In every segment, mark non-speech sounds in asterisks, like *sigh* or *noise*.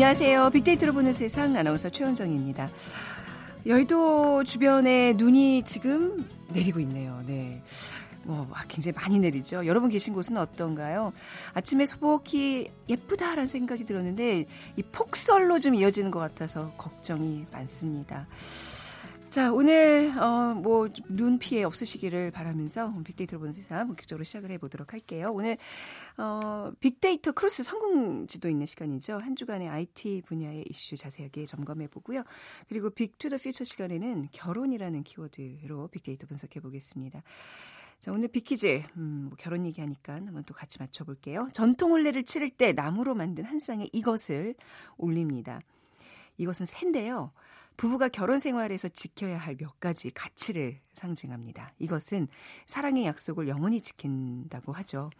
안녕하세요. 빅데이터로 보는 세상 아나운서 최현정입니다. 여의도 주변에 눈이 지금 내리고 있네요. 네. 뭐 굉장히 많이 내리죠. 여러분 계신 곳은 어떤가요? 아침에 소복히 예쁘다라는 생각이 들었는데 이 폭설로 좀 이어지는 것 같아서 걱정이 많습니다. 자, 오늘 어 뭐눈 피해 없으시기를 바라면서 빅데이터로 보는 세상 본격적으로 시작을 해 보도록 할게요. 오늘 어 빅데이터 크로스 성공 지도 있는 시간이죠. 한 주간의 IT 분야의 이슈 자세하게 점검해 보고요. 그리고 Big to the Future 시간에는 결혼이라는 키워드로 빅데이터 분석해 보겠습니다. 자, 오늘 big 퀴즈. 음, 뭐 결혼 얘기하니까 한번 또 같이 맞춰 볼게요. 전통 혼례를 치를 때 나무로 만든 한 쌍의 이것을 올립니다. 이것은 샌데요. 부부가 결혼 생활에서 지켜야 할 몇 가지 가치를 상징합니다. 이것은 사랑의 약속을 영원히 지킨다고 하죠.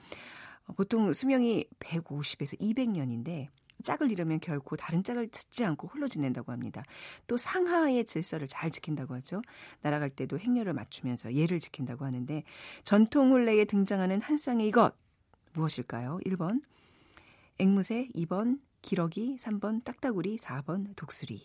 어, 보통 수명이 150에서 200년인데 짝을 잃으면 결코 다른 짝을 찾지 않고 홀로 지낸다고 합니다. 또 상하의 질서를 잘 지킨다고 하죠. 날아갈 때도 행렬을 맞추면서 예를 지킨다고 하는데 전통 혼례에 등장하는 한 쌍의 이것 무엇일까요? 1번 앵무새, 2번 기러기, 3번 딱따구리, 4번 독수리.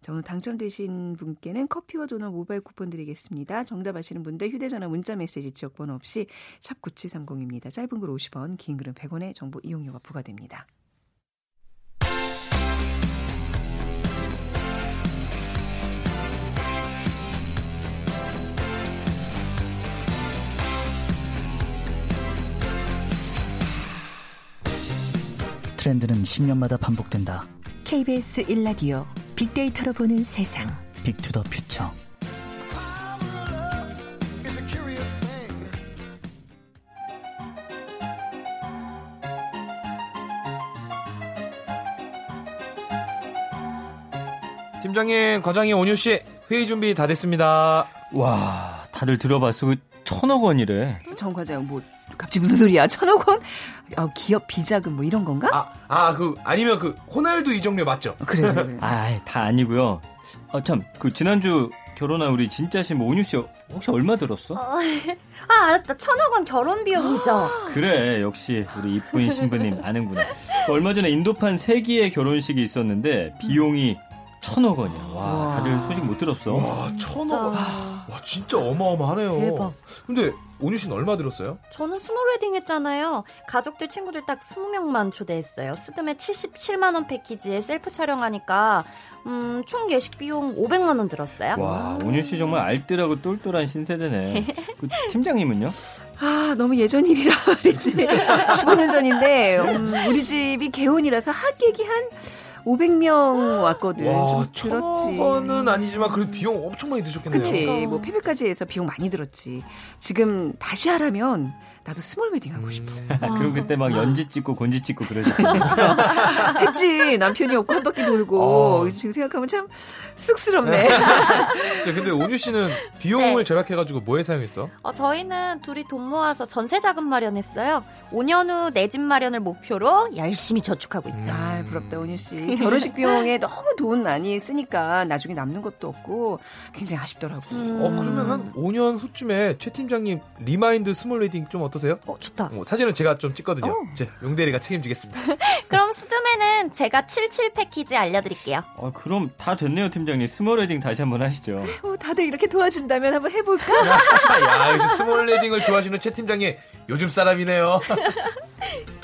자, 오늘 당첨되신 분께는 커피와 도넛 모바일 쿠폰 드리겠습니다. 정답 아시는 분들 휴대전화 문자 메시지 지역번호 없이 샵 9730입니다. 짧은 글 50원, 긴 글은 100원의 정보 이용료가 부과됩니다. 트렌드는 10년마다 반복된다. KBS 1라디오 빅데이터로 보는 세상. 빅투더 퓨처. 팀장님, 과장님, 온유 씨, 회의 준비 다 됐습니다. 와, 다들 들어봤어. 그 천억 원이래. 정 과장 뭐 갑자기 무슨 소리야? 천억 원? 아, 기업 비자금 뭐 이런 건가? 아, 아, 그 아니면 그 호날두 이정료 맞죠? 그래, 그래. 그래. 아, 다 아니고요. 아, 참, 그 지난주 결혼한 우리 진짜 신 온유 씨 혹시 얼마 들었어? 어, *laughs* 아, 알았다. 천억 원 결혼 비용이죠. *gasps* 그래, 역시 우리 이쁜 신부님 아는구나. 그 얼마 전에 인도판 세기의 결혼식이 있었는데 비용이 천억 원이야. 와, 다들 소식 못 들었어? 와, 천억 원. 와, 진짜 어마어마하네요. 대박. 근데 온유 씨는 얼마 들었어요? 저는 스몰 웨딩 했잖아요. 가족들, 친구들 딱 20명만 초대했어요. 스드메 77만원 패키지에 셀프 촬영하니까, 음, 총 예식 비용 500만원 들었어요. 와, 온유 씨 정말 알뜰하고 똘똘한 신세대네. *laughs* 그 팀장님은요? 아, 너무 예전 일이라 *laughs* 말이지. 15년 전인데, 음, 우리 집이 개혼이라서 하객이 한 500명 왔거든. 와, 좀 들었지. 천억 원은 아니지만 그 비용 엄청 많이 드셨겠네요. 그치. 뭐 폐백비까지 해서 비용 많이 들었지. 지금 다시 하라면 나도 스몰 웨딩 하고 싶어. *laughs* 아, 그럼 그때 막 연지 찍고 곤지 찍고 그러셨겠네. 했지. *laughs* 남편이 업고 한 바퀴 돌고. 어. 지금 생각하면 참 쑥스럽네. *laughs* 자, 근데 온유 씨는 비용을 네. 절약해가지고 뭐에 사용했어? 어, 저희는 둘이 돈 모아서 전세 자금 마련했어요. 5년 후 내 집 마련을 목표로 열심히 저축하고 있죠. 아, 부럽다, 온유 씨. 결혼식 비용에 너무 돈 많이 쓰니까 나중에 남는 것도 없고 굉장히 아쉽더라고. 음. 어, 그러면 한 5년 후쯤에 최 팀장님 리마인드 스몰 웨딩 좀 어떠세요? 어, 좋다. 어, 사진은 제가 좀 찍거든요. 어. 제 용대리가 책임지겠습니다. *laughs* 그럼 스드메는 제가 77 패키지 알려드릴게요. 어, 그럼 다 됐네요, 팀장님. 스몰 웨딩 다시 한번 하시죠. 어, 다들 이렇게 도와준다면 한번 해볼까? *laughs* 야, 스몰 웨딩을 좋아하시는 최 팀장님 요즘 사람이네요. *laughs*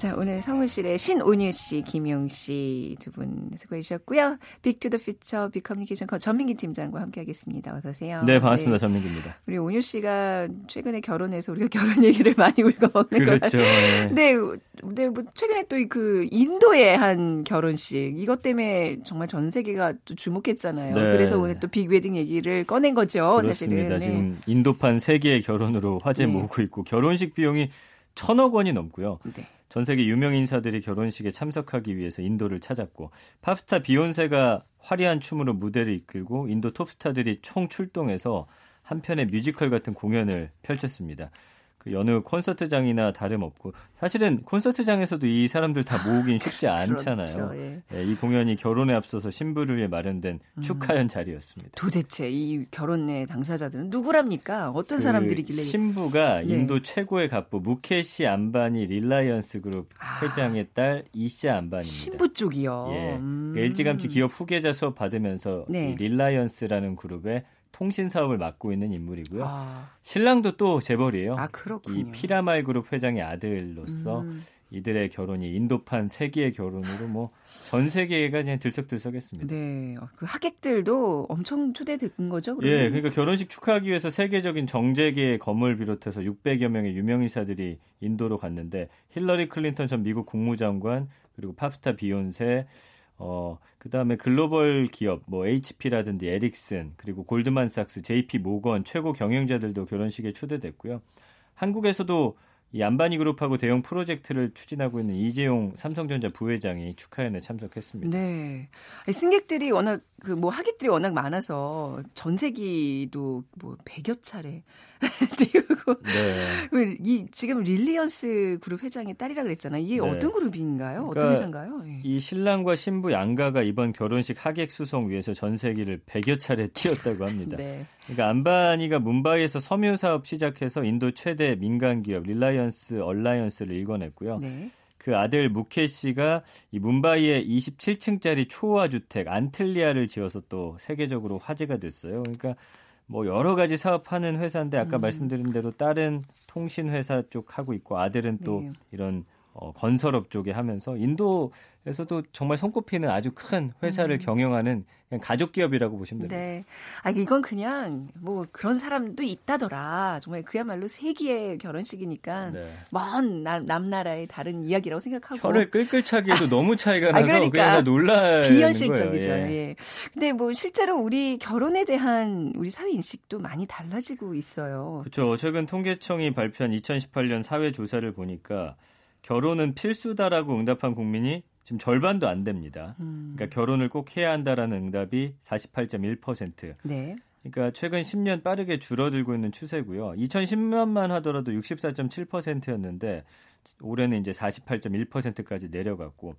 자, 오늘 사무실에 신온유 씨, 김용 씨 두 분 수고해 주셨고요. Big to the Future big communicator 전민기 팀장과 함께 하겠습니다. 어서 오세요. 네, 반갑습니다. 전민기입니다. 우리 온유 씨가 최근에 결혼해서 우리가 결혼 얘기를 많이 우려먹는 그렇죠. 네. 네, 네, 뭐 최근에 또 그 인도의 한 결혼식 이것 때문에 정말 전 세계가 또 주목했잖아요. 네. 그래서 오늘 또 big wedding 얘기를 꺼낸 거죠. 그렇습니다. 사실은. 네. 지금 인도판 세기의 결혼으로 화제 네. 모으고 있고 결혼식 비용이 천억 원이 넘고요. 네. 전 세계 유명 인사들이 결혼식에 참석하기 위해서 인도를 찾았고 팝스타 비욘세가 화려한 춤으로 무대를 이끌고 인도 톱스타들이 총 출동해서 한편의 뮤지컬 같은 공연을 펼쳤습니다. 그 여느 콘서트장이나 다름없고 사실은 콘서트장에서도 이 사람들 다 모으긴 쉽지 *laughs* 않잖아요. 그렇죠, 예. 예, 이 공연이 결혼에 앞서서 신부를 위해 마련된 음. 축하연 자리였습니다. 도대체 이 결혼의 당사자들은 누구랍니까? 어떤 그 사람들이길래 신부가 네. 인도 최고의 갑부 무케시 암바니 릴라이언스 그룹 아. 회장의 딸 이샤 암바니입니다. 신부 쪽이요. 예. 음. 그러니까 일찌감치 기업 후계자 수업 받으면서 네. 이 릴라이언스라는 그룹의 통신 사업을 맡고 있는 인물이고요. 아, 신랑도 또 재벌이에요. 아, 그렇군요. 이 피라말 그룹 회장의 아들로서 음. 이들의 결혼이 인도판 세기의 결혼으로 뭐 전 세계가 그냥 들썩들썩했습니다. 네, 그 하객들도 엄청 초대된 거죠. 그러면? 예, 그러니까 결혼식 축하하기 위해서 세계적인 정재계의 거물을 비롯해서 600여 명의 유명 인사들이 인도로 갔는데 힐러리 클린턴 전 미국 국무장관 그리고 팝스타 비욘세 어 그 다음에 글로벌 기업 뭐 HP라든지 에릭슨 그리고 골드만삭스, JP 모건 최고 경영자들도 결혼식에 초대됐고요. 한국에서도 이 암바니 그룹하고 대형 프로젝트를 추진하고 있는 이재용 삼성전자 부회장이 축하연에 참석했습니다. 네. 승객들이 워낙 그 뭐 하객들이 워낙 많아서 전세기도 뭐 100여 차례 *laughs* 띄우고 네. 그이 지금 릴라이언스 그룹 회장의 딸이라 그랬잖아요. 이게 네. 어떤 그룹인가요? 어떤 그러니까 회사인가요? 예. 이 신랑과 신부 양가가 이번 결혼식 하객 수송 위해서 전세기를 100여 차례 *laughs* 띄웠다고 합니다. 네. 그러니까 암바니가 뭄바이에서 섬유 사업 시작해서 인도 최대 민간 기업 릴라이언스 얼라이언스를 일궈냈고요. 네. 그 아들 무케시가 이 뭄바이에 27층짜리 초호화 주택 안틀리아를 지어서 또 세계적으로 화제가 됐어요. 그러니까 뭐 여러 가지 사업하는 회사인데 아까 음. 말씀드린 대로 딸은 통신 회사 쪽 하고 있고 아들은 또 네. 이런 어, 건설업 쪽에 하면서 인도에서도 정말 손꼽히는 아주 큰 회사를 경영하는 그냥 가족 기업이라고 보시면 됩니다. 음. 네. 아, 이건 그냥 뭐 그런 사람도 있다더라. 정말 그야말로 세기의 결혼식이니까 네. 먼 남, 남나라의 다른 이야기라고 생각하고. 혀를 끌끌 차기에도 너무 차이가 아, 나서 그러니까. 그냥 놀라 비현실적이죠. 거예요. 예. 예. 근데 뭐 실제로 우리 결혼에 대한 우리 사회 인식도 많이 달라지고 있어요. 그렇죠. 최근 통계청이 발표한 2018년 사회 조사를 보니까 결혼은 필수다라고 응답한 국민이 지금 절반도 안 됩니다. 음, 그러니까 결혼을 꼭 해야 한다라는 응답이 48.1%. 네. 그러니까 최근 10년 빠르게 줄어들고 있는 추세고요. 2010년만 하더라도 64.7%였는데 올해는 이제 48.1%까지 내려갔고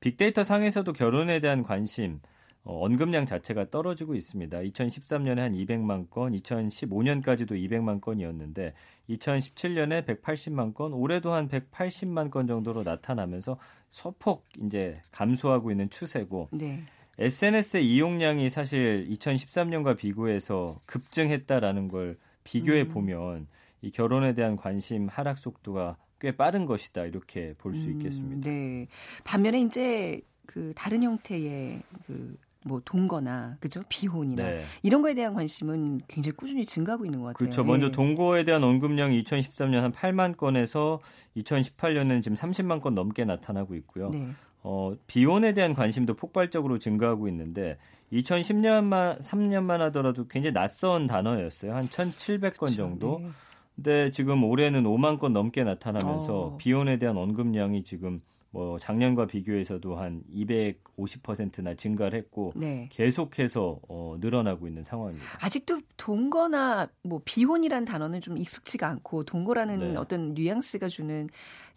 빅데이터 상에서도 결혼에 대한 관심 어, 언급량 자체가 떨어지고 있습니다. 2013년에 한 200만 건, 2015년까지도 200만 건이었는데 2017년에 180만 건, 올해도 한 180만 건 정도로 나타나면서 소폭 이제 감소하고 있는 추세고 네. SNS의 이용량이 사실 2013년과 비교해서 급증했다라는 걸 비교해 음. 보면 이 결혼에 대한 관심 하락 속도가 꽤 빠른 것이다 이렇게 볼수 음, 있겠습니다. 네. 반면에 이제 그 다른 형태의 그 뭐 동거나 그죠 비혼이나 네. 이런 거에 대한 관심은 굉장히 꾸준히 증가하고 있는 것 같아요. 그렇죠. 먼저 예. 동거에 대한 언급량이 2013년 한 8만 건에서 2018년에는 지금 30만 건 넘게 나타나고 있고요. 네. 어, 비혼에 대한 관심도 폭발적으로 증가하고 있는데 2010년만 3년만 하더라도 굉장히 낯선 단어였어요. 한 1,700건 정도. 네. 근데 지금 올해는 5만 건 넘게 나타나면서 어. 비혼에 대한 언급량이 지금 뭐 작년과 비교해서도 한 250%나 증가를 했고 네. 계속해서 어, 늘어나고 있는 상황입니다. 아직도 동거나 뭐 비혼이란 단어는 좀 익숙치가 않고 동거라는 네. 어떤 뉘앙스가 주는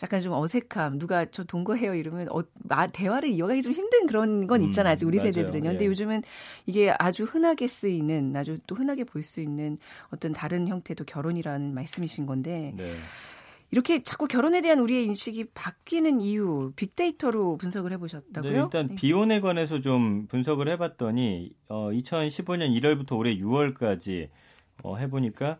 약간 좀 어색함. 누가 저 동거해요 이러면 어, 마, 대화를 이어가기 좀 힘든 그런 건 음, 있잖아요. 아직 우리 맞아요. 세대들은요. 근데 예. 요즘은 이게 아주 흔하게 쓰이는 아주 또 흔하게 볼 수 있는 어떤 다른 형태도 결혼이라는 말씀이신 건데 네. 이렇게 자꾸 결혼에 대한 우리의 인식이 바뀌는 이유 빅데이터로 분석을 해보셨다고요? 네, 일단 비혼에 관해서 좀 분석을 해봤더니 어, 2015년 1월부터 올해 6월까지 어, 해보니까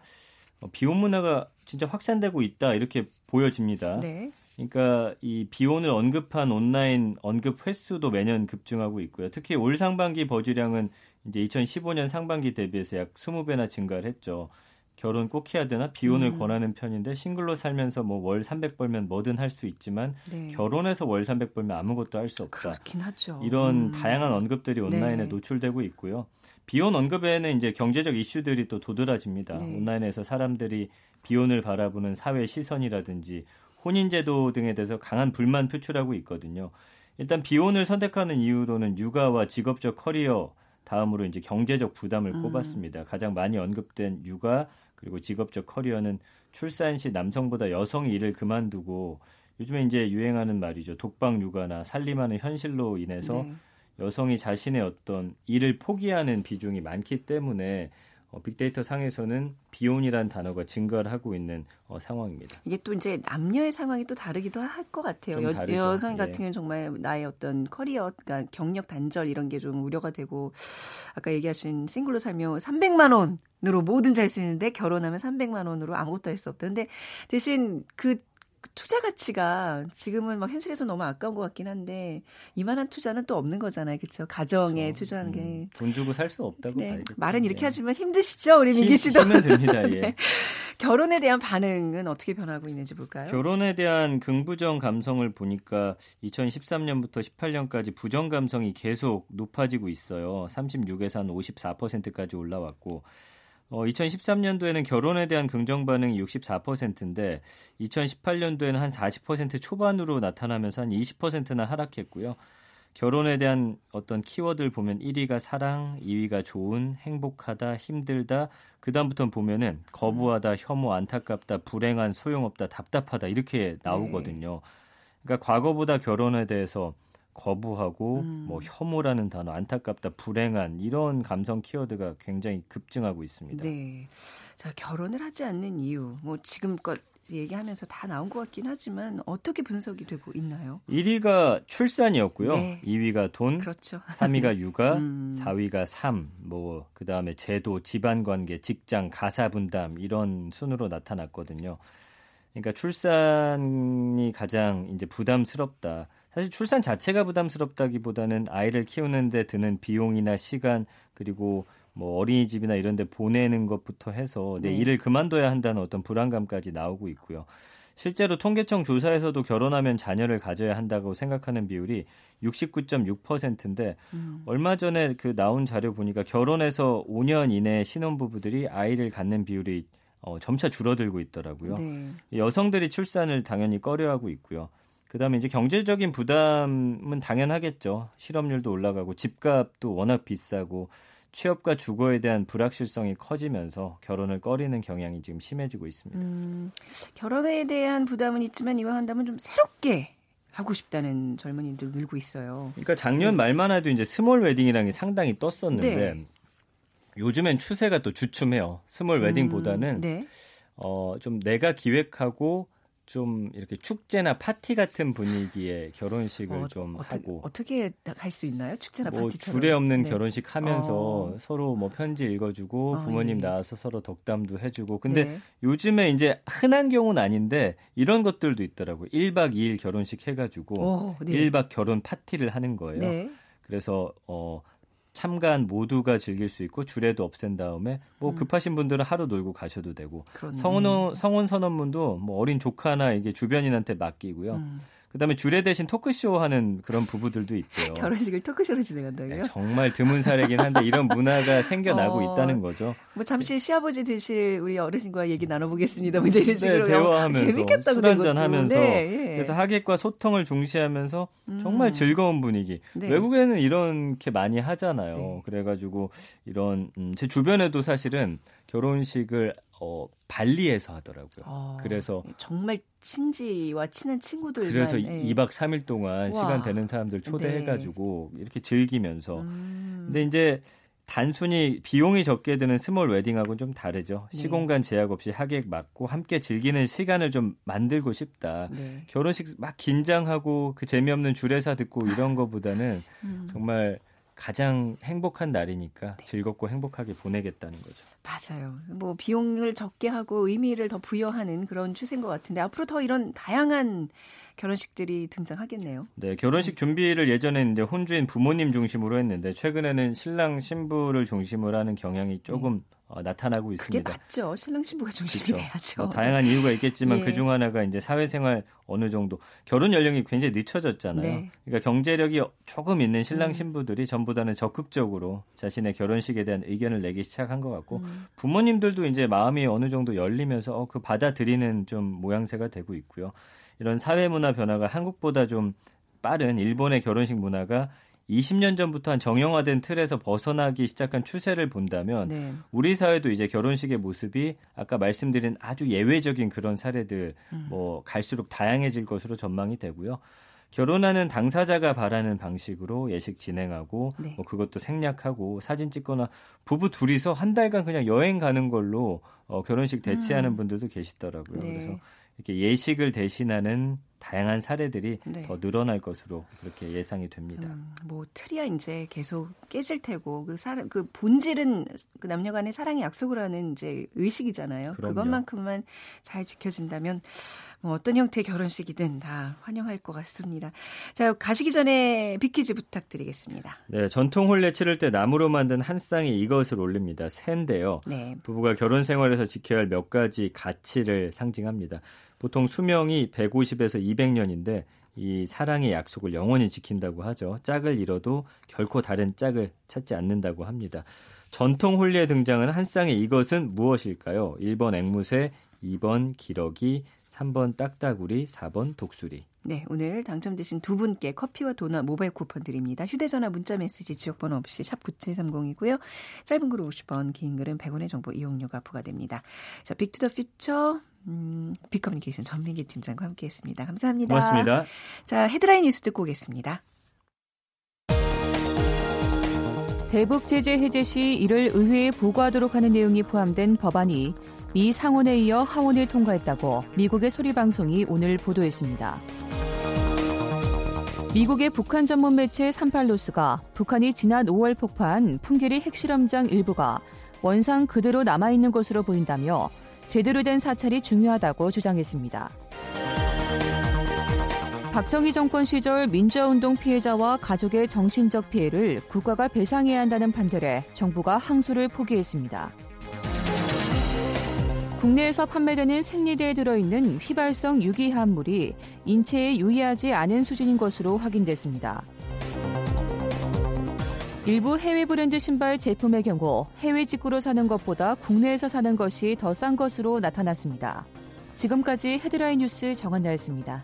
어, 비혼 문화가 진짜 확산되고 있다 이렇게 보여집니다. 네. 그러니까 이 비혼을 언급한 온라인 언급 횟수도 매년 급증하고 있고요. 특히 올 상반기 버즈량은 이제 2015년 상반기 대비해서 약 20배나 증가를 했죠. 결혼 꼭 해야 되나 비혼을 음. 권하는 편인데 싱글로 살면서 뭐 월 300 벌면 뭐든 할 수 있지만 네. 결혼해서 월 300 벌면 아무것도 할 수 없다. 그렇긴 하죠. 이런 음. 다양한 언급들이 온라인에 네. 노출되고 있고요. 비혼 언급에는 이제 경제적 이슈들이 또 도드라집니다. 네. 온라인에서 사람들이 비혼을 바라보는 사회 시선이라든지 혼인제도 등에 대해서 강한 불만 표출하고 있거든요. 일단 비혼을 선택하는 이유로는 육아와 직업적 커리어 다음으로 이제 경제적 부담을 음. 꼽았습니다. 가장 많이 언급된 육아 그리고 직업적 커리어는 출산 시 남성보다 여성이 일을 그만두고 요즘에 이제 유행하는 말이죠. 독방 육아나 살림하는 현실로 인해서 네. 여성이 자신의 어떤 일을 포기하는 비중이 많기 때문에 어, 빅데이터 상에서는 비혼이라는 단어가 증가를 하고 있는 어, 상황입니다. 이게 또 이제 남녀의 상황이 또 다르기도 할 것 같아요. 좀 여. 여성 예. 같은 경우는 정말 나의 어떤 커리어, 그러니까 경력 단절 이런 게 좀 우려가 되고 아까 얘기하신 싱글로 살면 300만 원으로 뭐든 할 수 있는데 결혼하면 300만 원으로 아무것도 할 수 없다. 근데 대신 그 투자 가치가 지금은 막 현실에서 너무 아까운 것 같긴 한데 이만한 투자는 또 없는 거잖아요. 그렇죠? 가정에 그렇죠. 투자하는 게. 음, 돈 주고 살 수 없다고 네, 봐야겠죠. 말은 이렇게 네. 하지만 힘드시죠, 우리 민기 힘- 씨도. 힘은 듭니다. *laughs* 예. 네. 결혼에 대한 반응은 어떻게 변하고 있는지 볼까요? 결혼에 대한 긍부정 감성을 보니까 2013년부터 18년까지 부정 감성이 계속 높아지고 있어요. 36에서 한 54%까지 올라왔고 어, 2013년도에는 결혼에 대한 긍정 반응이 64%인데 2018년도에는 한 40% 초반으로 나타나면서 한 20%나 하락했고요. 결혼에 대한 어떤 키워드를 보면 1위가 사랑, 2위가 좋은, 행복하다, 힘들다. 그다음부터는 보면은 거부하다, 혐오, 안타깝다, 불행한, 소용없다, 답답하다 이렇게 나오거든요. 그러니까 과거보다 결혼에 대해서 거부하고 음. 뭐 혐오라는 단어, 안타깝다, 불행한 이런 감성 키워드가 굉장히 급증하고 있습니다. 네. 자, 결혼을 하지 않는 이유, 뭐 지금껏 얘기하면서 다 나온 것 같긴 하지만 어떻게 분석이 되고 있나요? 1위가 출산이었고요. 네. 2위가 돈, 그렇죠. 3위가 *laughs* 육아, 음. 4위가 삶, 뭐 그다음에 제도, 집안 관계, 직장, 가사 분담 이런 순으로 나타났거든요. 그러니까 출산이 가장 이제 부담스럽다. 사실 출산 자체가 부담스럽다기보다는 아이를 키우는데 드는 비용이나 시간 그리고 뭐 어린이집이나 이런 데 보내는 것부터 해서 내 네. 일을 그만둬야 한다는 어떤 불안감까지 나오고 있고요. 실제로 통계청 조사에서도 결혼하면 자녀를 가져야 한다고 생각하는 비율이 69.6%인데 음. 얼마 전에 그 나온 자료 보니까 결혼해서 5년 이내 신혼부부들이 아이를 갖는 비율이 어, 점차 줄어들고 있더라고요. 네. 여성들이 출산을 당연히 꺼려하고 있고요. 그다음에 이제 경제적인 부담은 당연하겠죠. 실업률도 올라가고 집값도 워낙 비싸고 취업과 주거에 대한 불확실성이 커지면서 결혼을 꺼리는 경향이 지금 심해지고 있습니다. 음, 결혼에 대한 부담은 있지만 이왕 한다면 좀 새롭게 하고 싶다는 젊은이들 늘고 있어요. 그러니까 작년 말만 해도 이제 small wedding이라는 게 상당히 떴었는데 네. 요즘엔 추세가 또 주춤해요. small wedding보다는 음, 네. 어, 좀 내가 기획하고 좀 이렇게 축제나 파티 같은 분위기의 결혼식을 어, 좀 어떻게, 하고 어떻게 할 수 있나요? 축제나 뭐 파티처럼. 줄에 없는 네. 결혼식 하면서 어. 서로 뭐 편지 읽어주고 어, 부모님 예. 나와서 서로 덕담도 해주고 근데 네. 요즘에 이제 흔한 경우는 아닌데 이런 것들도 있더라고요. 1박 2일 결혼식 해가지고 오, 네. 1박 결혼 파티를 하는 거예요. 네. 그래서 어 참가한 모두가 즐길 수 있고 주례도 없앤 다음에 뭐 음. 급하신 분들은 하루 놀고 가셔도 되고 그렇네. 성원 성원 선언문도 뭐 어린 조카나 이게 주변인한테 맡기고요. 음. 그다음에 주례 대신 토크쇼 하는 그런 부부들도 있대요. *laughs* 결혼식을 토크쇼로 진행한다고요? 네, 정말 드문 사례긴 한데 이런 문화가 생겨나고 어, 있다는 거죠. 뭐 잠시 시아버지 되실 우리 어르신과 얘기 나눠보겠습니다. 뭐 이런 식으로 네, 대화하면서 재밌겠다 술 한잔. 하면서 네, 예. 그래서 하객과 소통을 중시하면서 음. 정말 즐거운 분위기. 네. 외국에는 이렇게 많이 하잖아요. 네. 그래가지고 이런 음, 제 주변에도 사실은 결혼식을 어, 발리에서 하더라고요. 어, 그래서 정말 친지와 친한 친구들만 그래서 예. 2박 3일 동안 와. 시간 되는 사람들 초대해 가지고 이렇게 즐기면서 음. 근데 이제 단순히 비용이 적게 드는 small wedding하고는 좀 다르죠. 네. 시공간 제약 없이 하객 맞고 함께 즐기는 시간을 좀 만들고 싶다. 네. 결혼식 막 긴장하고 그 재미없는 주례사 듣고 이런 거보다는 음. 정말 가장 행복한 날이니까 즐겁고 행복하게 보내겠다는 거죠. 맞아요. 뭐 비용을 적게 하고 의미를 더 부여하는 그런 추세인 것 같은데 앞으로 더 이런 다양한 결혼식들이 등장하겠네요. 네, 결혼식 준비를 예전에는 이제 혼주인 부모님 중심으로 했는데 최근에는 신랑 신부를 중심으로 하는 경향이 조금 어, 나타나고 네. 그게 있습니다. 맞죠. 신랑 신부가 중심이 그렇죠. 돼야죠. 뭐 다양한 이유가 있겠지만 예. 그중 하나가 이제 사회생활 어느 정도 결혼 연령이 굉장히 늦춰졌잖아요. 네. 그러니까 경제력이 조금 있는 신랑 음. 신부들이 전보다는 적극적으로 자신의 결혼식에 대한 의견을 내기 시작한 것 같고 음. 부모님들도 이제 마음이 어느 정도 열리면서 어, 그 받아들이는 좀 모양새가 되고 있고요. 이런 사회 문화 변화가 한국보다 좀 빠른 일본의 결혼식 문화가 20년 전부터 한 정형화된 틀에서 벗어나기 시작한 추세를 본다면 네. 우리 사회도 이제 결혼식의 모습이 아까 말씀드린 아주 예외적인 그런 사례들 음. 뭐 갈수록 다양해질 것으로 전망이 되고요. 결혼하는 당사자가 바라는 방식으로 예식 진행하고 네. 뭐 그것도 생략하고 사진 찍거나 부부 둘이서 한 달간 그냥 여행 가는 걸로 어, 결혼식 대체하는 음. 분들도 계시더라고요. 네. 그래서 이렇게 예식을 대신하는 다양한 사례들이 네. 더 늘어날 것으로 그렇게 예상이 됩니다. 음, 뭐 틀이야 이제 계속 깨질 테고 그 사랑 그 본질은 그 남녀간의 사랑의 약속을 하는 이제 의식이잖아요. 그럼요. 그것만큼만 잘 지켜진다면 뭐 어떤 형태의 결혼식이든 다 환영할 것 같습니다. 자 가시기 전에 비키즈 부탁드리겠습니다. 네, 전통 혼례 치를 때 나무로 만든 한 쌍의 이것을 올립니다. 새인데요. 네. 부부가 결혼 생활에서 지켜야 할 몇 가지 가치를 상징합니다. 보통 수명이 150에서 200년인데 이 사랑의 약속을 영원히 지킨다고 하죠. 짝을 잃어도 결코 다른 짝을 찾지 않는다고 합니다. 전통 홀리에 등장하는 한 쌍의 이것은 무엇일까요? 1번 앵무새, 2번 기러기, 3번 딱따구리, 4번 독수리. 네, 오늘 당첨되신 두 분께 커피와 도넛 모바일 쿠폰 드립니다. 휴대전화 문자 메시지 지역번호 없이 샵 9730이고요. 짧은 글은 50원, 긴 글은 100원의 정보 이용료가 부과됩니다. 자, Big to the Future 음, 빅커뮤니케이션 전민기 팀장과 함께했습니다. 감사합니다. 고맙습니다. 자, 헤드라인 뉴스 듣고 오겠습니다. 대북 제재 해제 시 이를 의회에 보고하도록 하는 내용이 포함된 법안이 미 상원에 이어 하원을 통과했다고 미국의 소리 방송이 오늘 보도했습니다. 미국의 북한 전문 매체 38노스가 북한이 지난 5월 폭파한 풍계리 핵실험장 일부가 원상 그대로 남아있는 것으로 보인다며 제대로 된 사찰이 중요하다고 주장했습니다. 박정희 정권 시절 민주화운동 피해자와 가족의 정신적 피해를 국가가 배상해야 한다는 판결에 정부가 항소를 포기했습니다. 국내에서 판매되는 생리대에 들어있는 휘발성 유기화합물이 인체에 유의하지 않은 수준인 것으로 확인됐습니다. 일부 해외 브랜드 신발 제품의 경우 해외 직구로 사는 것보다 국내에서 사는 것이 더 싼 것으로 나타났습니다. 지금까지 헤드라인 뉴스 정한나였습니다.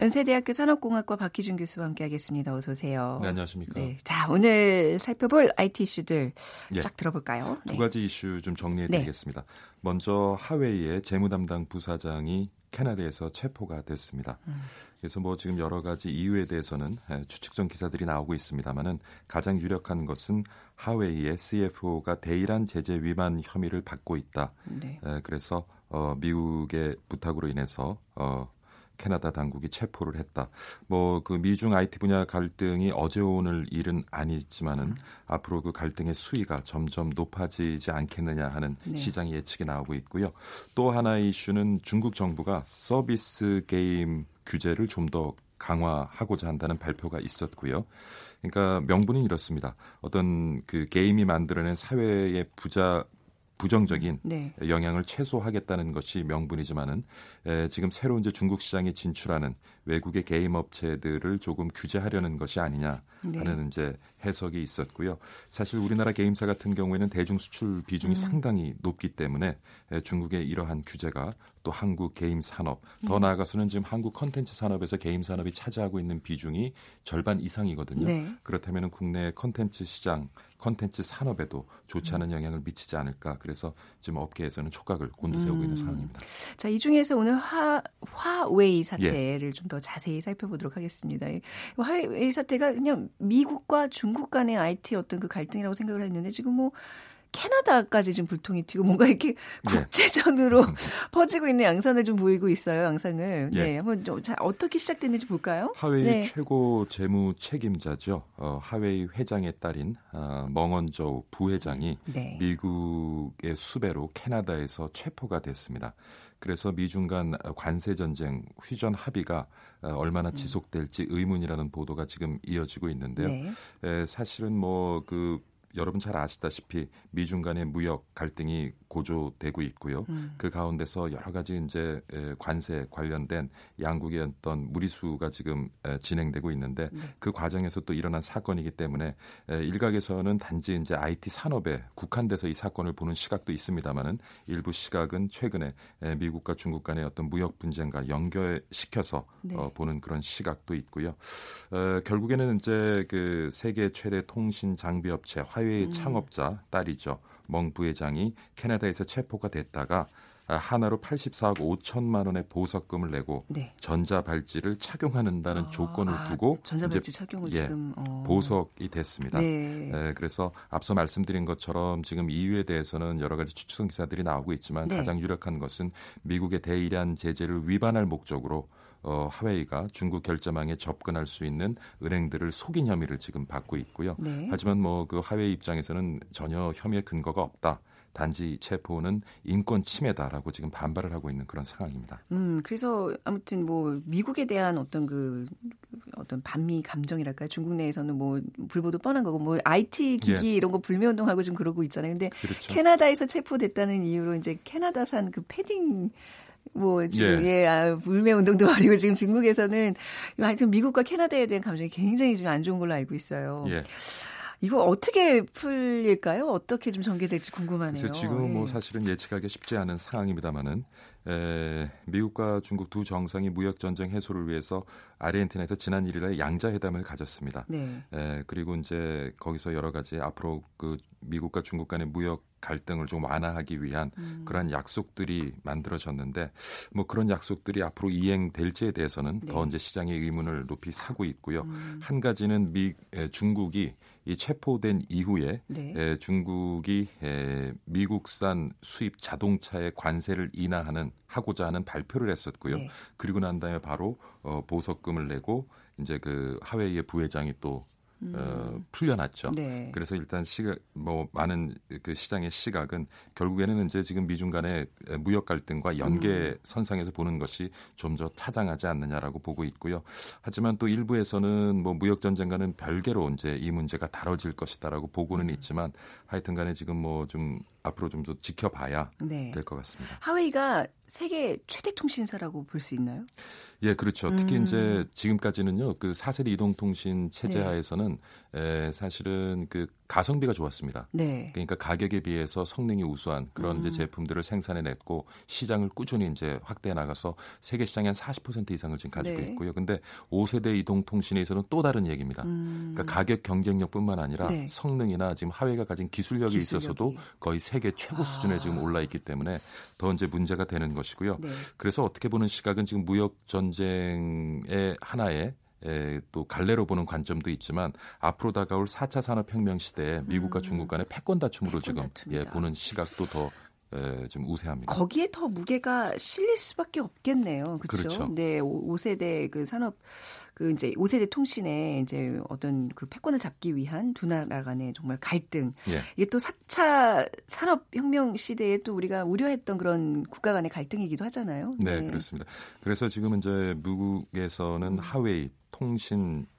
연세대학교 산업공학과 박희준 교수와 함께하겠습니다. 어서 오세요. 네, 안녕하십니까. 네, 자 오늘 살펴볼 IT 이슈들 예. 쫙 들어볼까요? 두 네. 가지 이슈 좀 정리해드리겠습니다. 먼저 하웨이의 재무 담당 부사장이 캐나다에서 체포가 됐습니다. 음. 그래서 뭐 지금 여러 가지 이유에 대해서는 에, 추측성 기사들이 나오고 있습니다만은 가장 유력한 것은 하웨이의 CFO가 대일한 제재 위반 혐의를 받고 있다. 네. 에, 그래서 어, 미국의 부탁으로 인해서 어, 캐나다 당국이 체포를 했다. 뭐 그 미중 IT 분야 갈등이 어제 오늘 일은 아니지만은 음. 앞으로 그 갈등의 수위가 점점 높아지지 않겠느냐 하는 네. 시장의 예측이 나오고 있고요. 또 하나의 이슈는 중국 정부가 서비스 게임 규제를 좀더 강화하고자 한다는 발표가 있었고요. 그러니까 명분은 이렇습니다. 어떤 그 게임이 만들어낸 사회의 부자 부정적인 네. 영향을 최소화하겠다는 것이 명분이지만은 에, 지금 새로 이제 중국 시장에 진출하는 외국의 게임 업체들을 조금 규제하려는 것이 아니냐 네. 하는 이제 해석이 있었고요. 사실 우리나라 게임사 같은 경우에는 대중 수출 비중이 음. 상당히 높기 때문에 에, 중국의 이러한 규제가 또 한국 게임 산업 더 음. 나아가서는 지금 한국 컨텐츠 산업에서 게임 산업이 차지하고 있는 비중이 절반 이상이거든요. 네. 그렇다면 국내 컨텐츠 시장, 컨텐츠 산업에도 좋지 않은 영향을 미치지 않을까. 그래서 지금 업계에서는 촉각을 곤두세우고 있는 음. 상황입니다. 자, 이 중에서 오늘 화, 화웨이 사태를 좀더 자세히 살펴보도록 하겠습니다. 이 화웨이 사태가 그냥 미국과 중국 간의 IT 어떤 그 갈등이라고 생각을 했는데 지금 뭐 캐나다까지 좀 불통이 튀고 뭔가 이렇게 국제전으로 *laughs* 퍼지고 있는 양상을 좀 보이고 있어요. 양상을. 예. 네, 한번 좀 자, 어떻게 시작됐는지 볼까요? 하웨이 네. 최고 재무 책임자죠. 어, 하웨이 회장의 딸인 어, 멍언저우 부회장이 네. 미국의 수배로 캐나다에서 체포가 됐습니다. 그래서 미중 간 관세 전쟁 휴전 합의가 어, 얼마나 지속될지 의문이라는 보도가 지금 이어지고 있는데요. 네. 에, 사실은 뭐그 여러분 잘 아시다시피 미중 간의 무역 갈등이 고조되고 있고요. 음. 그 가운데서 여러 가지 이제 에, 관세 관련된 양국의 어떤 무리수가 지금 에, 진행되고 있는데 네. 그 과정에서 또 일어난 사건이기 때문에 에, 일각에서는 단지 이제 IT 산업에 국한돼서 이 사건을 보는 시각도 있습니다만은 일부 시각은 최근에 에, 미국과 중국 간의 어떤 무역 분쟁과 연결시켜서 네. 어, 보는 그런 시각도 있고요. 어, 결국에는 이제 그 세계 최대 통신 장비 업체 화웨이 음. 창업자 딸이죠. 멍 부회장이 캐나다에서 체포가 됐다가 아, 하나로 84억 5천만 원의 보석금을 내고 네. 전자 발찌를 착용하는다는 조건을 아, 두고 전자 발찌 이제, 착용을 예, 지금 어. 보석이 됐습니다. 네. 에, 그래서 앞서 말씀드린 것처럼 지금 이유에 대해서는 여러 가지 추측성 기사들이 나오고 있지만 네. 가장 유력한 것은 미국의 대이란 제재를 위반할 목적으로 어, 하웨이가 중국 결제망에 접근할 수 있는 은행들을 속인 혐의를 지금 받고 있고요. 네. 하지만 뭐 그 하웨이 입장에서는 전혀 혐의의 근거가 없다. 단지 체포는 인권 침해다라고 지금 반발을 하고 있는 그런 상황입니다. 음, 그래서 아무튼 뭐 미국에 대한 어떤 그 어떤 반미 감정이랄까요? 중국 내에서는 뭐 불보도 뻔한 거고 뭐 IT 기기 예. 이런 거 불매 운동하고 지금 그러고 있잖아요. 근데 그렇죠. 캐나다에서 체포됐다는 이유로 이제 캐나다산 그 패딩 뭐 지금 예. 예, 아, 불매 운동도 *laughs* 벌이고 지금 중국에서는 하여튼 미국과 캐나다에 대한 감정이 굉장히 좀 안 좋은 걸로 알고 있어요. 예. 이거 어떻게 풀릴까요? 어떻게 좀 전개될지 궁금하네요. 그래서 지금은 뭐 예. 사실은 예측하기 쉽지 않은 상황입니다만은 에, 미국과 중국 두 정상이 무역 전쟁 해소를 위해서 아르헨티나에서 지난 1일에 양자 회담을 가졌습니다. 네. 에, 그리고 이제 거기서 여러 가지 앞으로 그 미국과 중국 간의 무역 갈등을 좀 완화하기 위한 음. 그러한 약속들이 만들어졌는데 뭐 그런 약속들이 앞으로 이행될지에 대해서는 네. 더 이제 시장의 의문을 높이 사고 있고요. 음. 한 가지는 미 에, 중국이 이 체포된 이후에 네. 에, 중국이 에, 미국산 수입 자동차의 관세를 인하하는 하고자 하는 발표를 했었고요. 네. 그리고 난 다음에 바로 어, 보석금을 내고 이제 그 하웨이의 부회장이 또 어, 풀려났죠. 음. 네. 그래서 일단 시각 뭐 많은 그 시장의 시각은 결국에는 이제 지금 미중 간의 무역 갈등과 연계 음. 선상에서 보는 것이 좀 더 타당하지 않느냐라고 보고 있고요. 하지만 또 일부에서는 뭐 무역 전쟁과는 별개로 이제 이 문제가 다뤄질 것이다라고 음. 보고는 있지만 하여튼간에 지금 뭐 좀 앞으로 좀 더 지켜봐야 네. 될것 같습니다. 하웨이가 세계 최대 통신사라고 볼 수 있나요? 예, 그렇죠. 특히 음. 이제 지금까지는요, 그 사세리 이동통신 체제 네. 하에서는 에, 사실은 그 가성비가 좋았습니다. 네. 그러니까 가격에 비해서 성능이 우수한 그런 음. 이제 제품들을 생산해냈고 시장을 꾸준히 이제 확대해 나가서 세계 시장의 한40% 이상을 지금 가지고 네. 있고요. 근데 5세대 이동통신에서는 또 다른 얘기입니다. 음. 그러니까 가격 경쟁력뿐만 아니라 네. 성능이나 지금 하웨이가 가진 기술력에 기술력이. 있어서도 거의 세계 최고 수준에 아. 지금 올라 있기 때문에 더 이제 문제가 되는 것이고요. 네. 그래서 어떻게 보는 시각은 지금 무역 전쟁의 하나의 에, 또 갈래로 보는 관점도 있지만 앞으로 다가올 4차 산업혁명 시대에 미국과 음. 중국 간의 패권 다툼으로 패권 지금 다툼이다. 예, 보는 시각도 더 에, 좀 우세합니다. 거기에 더 무게가 실릴 수밖에 없겠네요. 그렇죠? 그렇죠. 네, 5 세대 그 산업 그 이제 5세대 통신의 이제 어떤 그 패권을 잡기 위한 두 나라 간의 정말 갈등. 예. 이게 또 4차 산업 혁명 시대에 또 우리가 우려했던 그런 국가 간의 갈등이기도 하잖아요. 네, 그렇습니다. 그래서 지금 이제 미국에서는 하웨이 통신 에,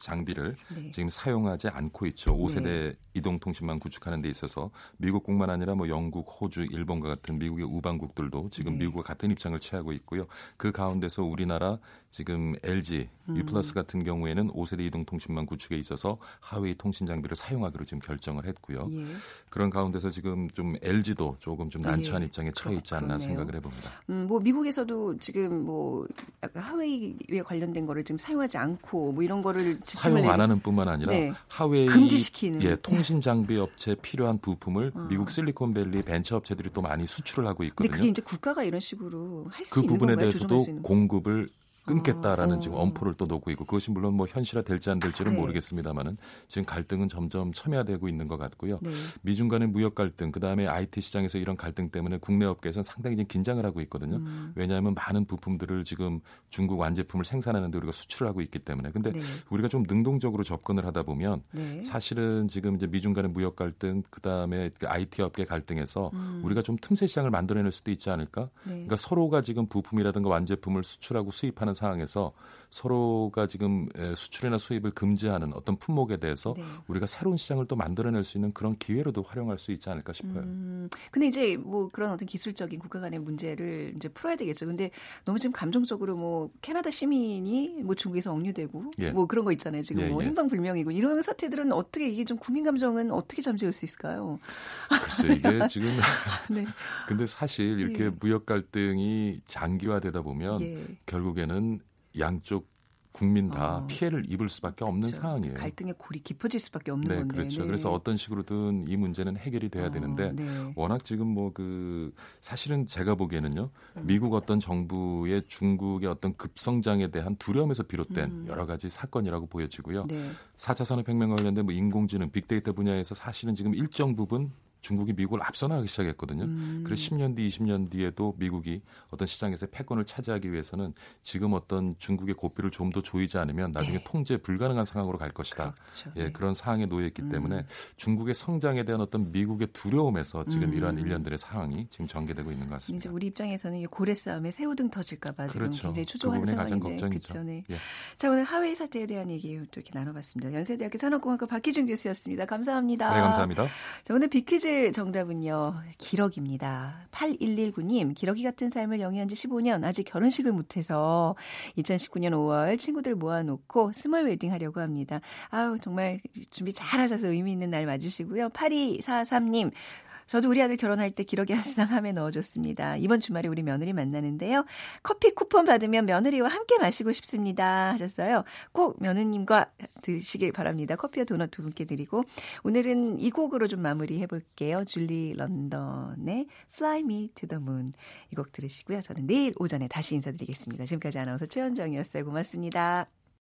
장비를 네. 지금 사용하지 않고 있죠. 5세대 이동통신망 구축하는 데 있어서 미국뿐만 아니라 뭐 영국, 호주, 일본과 같은 미국의 우방국들도 지금 네. 미국과 같은 입장을 취하고 있고요. 그 가운데서 우리나라 지금 LG, 음. 유플러스 같은 경우에는 5세대 이동통신망 구축에 있어서 하웨이 통신 장비를 사용하기로 지금 결정을 했고요. 예. 그런 가운데서 지금 좀 LG도 조금 좀 난처한 예. 입장에 처해 있지 않나 그렇네요. 생각을 해봅니다. 음, 뭐 미국에서도 지금 뭐 하웨이에 관련된 거를 지금 사용하지 않고 뭐 이런 거를 지침을 사용 안 하는 뿐만 아니라 네. 하웨이 금지시키는. 예, 통신 장비 업체 필요한 부품을 어. 미국 실리콘밸리 벤처 업체들이 또 많이 수출을 하고 근데 있거든요. 그게 이제 국가가 이런 식으로 할수 그 있는 부분에 건가요? 대해서도 공급을 끊겠다라는 어. 지금 엄포를 또 놓고 있고 그것이 물론 뭐 현실화 될지 안 될지는 네. 모르겠습니다만은 지금 갈등은 점점 첨예화되고 있는 것 같고요. 네. 미중 간의 무역 갈등, 그 다음에 IT 시장에서 이런 갈등 때문에 국내 업계에서는 상당히 지금 긴장을 하고 있거든요. 음. 왜냐하면 많은 부품들을 지금 중국 완제품을 생산하는데 우리가 수출을 하고 있기 때문에. 근데 네. 우리가 좀 능동적으로 접근을 하다 보면 네. 사실은 지금 이제 미중 간의 무역 갈등, 그 다음에 IT 업계 갈등에서 음. 우리가 좀 틈새 시장을 만들어낼 수도 있지 않을까? 네. 그러니까 서로가 지금 부품이라든가 완제품을 수출하고 수입하는 상황에서 서로가 지금 에, 수출이나 수입을 금지하는 어떤 품목에 대해서 네. 우리가 새로운 시장을 또 만들어낼 수 있는 그런 기회로도 활용할 수 있지 않을까 싶어요. 음, 근데 이제 뭐 그런 어떤 기술적인 국가 간의 문제를 이제 풀어야 되겠죠. 근데 너무 지금 감정적으로 뭐 캐나다 시민이 뭐 중국에서 억류되고 예. 뭐 그런 거 있잖아요. 지금 예, 뭐 예. 행방불명이고 이런 사태들은 어떻게 이게 좀 국민 감정은 어떻게 잠재울 수 있을까요? 글쎄 이게 *laughs* 지금 네. *laughs* 근데 사실 이렇게 예. 무역 갈등이 장기화되다 보면 예. 결국에는 양쪽 국민 다 어, 피해를 입을 수밖에 없는 그렇죠. 상황이에요. 갈등의 골이 깊어질 수밖에 없는 네, 건데. 그렇죠. 네. 그래서 어떤 식으로든 이 문제는 해결이 돼야 어, 되는데 네. 워낙 지금 뭐 그 사실은 제가 보기에는요 음. 미국 어떤 정부의 중국의 어떤 급성장에 대한 두려움에서 비롯된 음. 여러 가지 사건이라고 보여지고요. 네. 4차 산업혁명과 관련된 뭐 인공지능, 빅데이터 분야에서 사실은 지금 일정 부분 중국이 미국을 앞서 나가기 시작했거든요. 음. 그래서 10년 뒤, 20년 뒤에도 미국이 어떤 시장에서 패권을 차지하기 위해서는 지금 어떤 중국의 고삐를 좀 더 조이지 않으면 나중에 네. 통제 불가능한 상황으로 갈 것이다. 그렇죠. 예, 네. 그런 상황에 놓여 있기 음. 때문에 중국의 성장에 대한 어떤 미국의 두려움에서 지금 음. 이러한 일련들의 상황이 지금 전개되고 있는 것 이제 같습니다. 우리 입장에서는 이 고래 싸움에 새우 등 터질까봐 지금 그렇죠. 굉장히 그 초조한 가장 상황인데. 그렇죠. 네. 예. 자 오늘 화웨이 사태에 대한 얘기 또 이렇게 나눠봤습니다. 연세대학교 산업공학과 박희준 교수였습니다. 감사합니다. 네, 감사합니다. 자, 오늘 빅 퀴즈 정답은요. 기러기입니다. 8119님, 기러기 같은 삶을 영위한 지 15년, 아직 결혼식을 못해서 2019년 5월 친구들 모아놓고 small wedding 하려고 합니다. 아우, 정말 준비 잘 하셔서 의미 있는 날 맞으시고요. 8243님, 저도 우리 아들 결혼할 때 기러기 한 쌍 함에 넣어줬습니다. 이번 주말에 우리 며느리 만나는데요. 커피 쿠폰 받으면 며느리와 함께 마시고 싶습니다. 하셨어요. 꼭 며느님과 드시길 바랍니다. 커피와 도넛 두 분께 드리고 오늘은 이 곡으로 좀 마무리해 볼게요. 줄리 런던의 Fly Me to the Moon 이 곡 들으시고요. 저는 내일 오전에 다시 인사드리겠습니다. 지금까지 아나운서 최현정이었어요. 고맙습니다.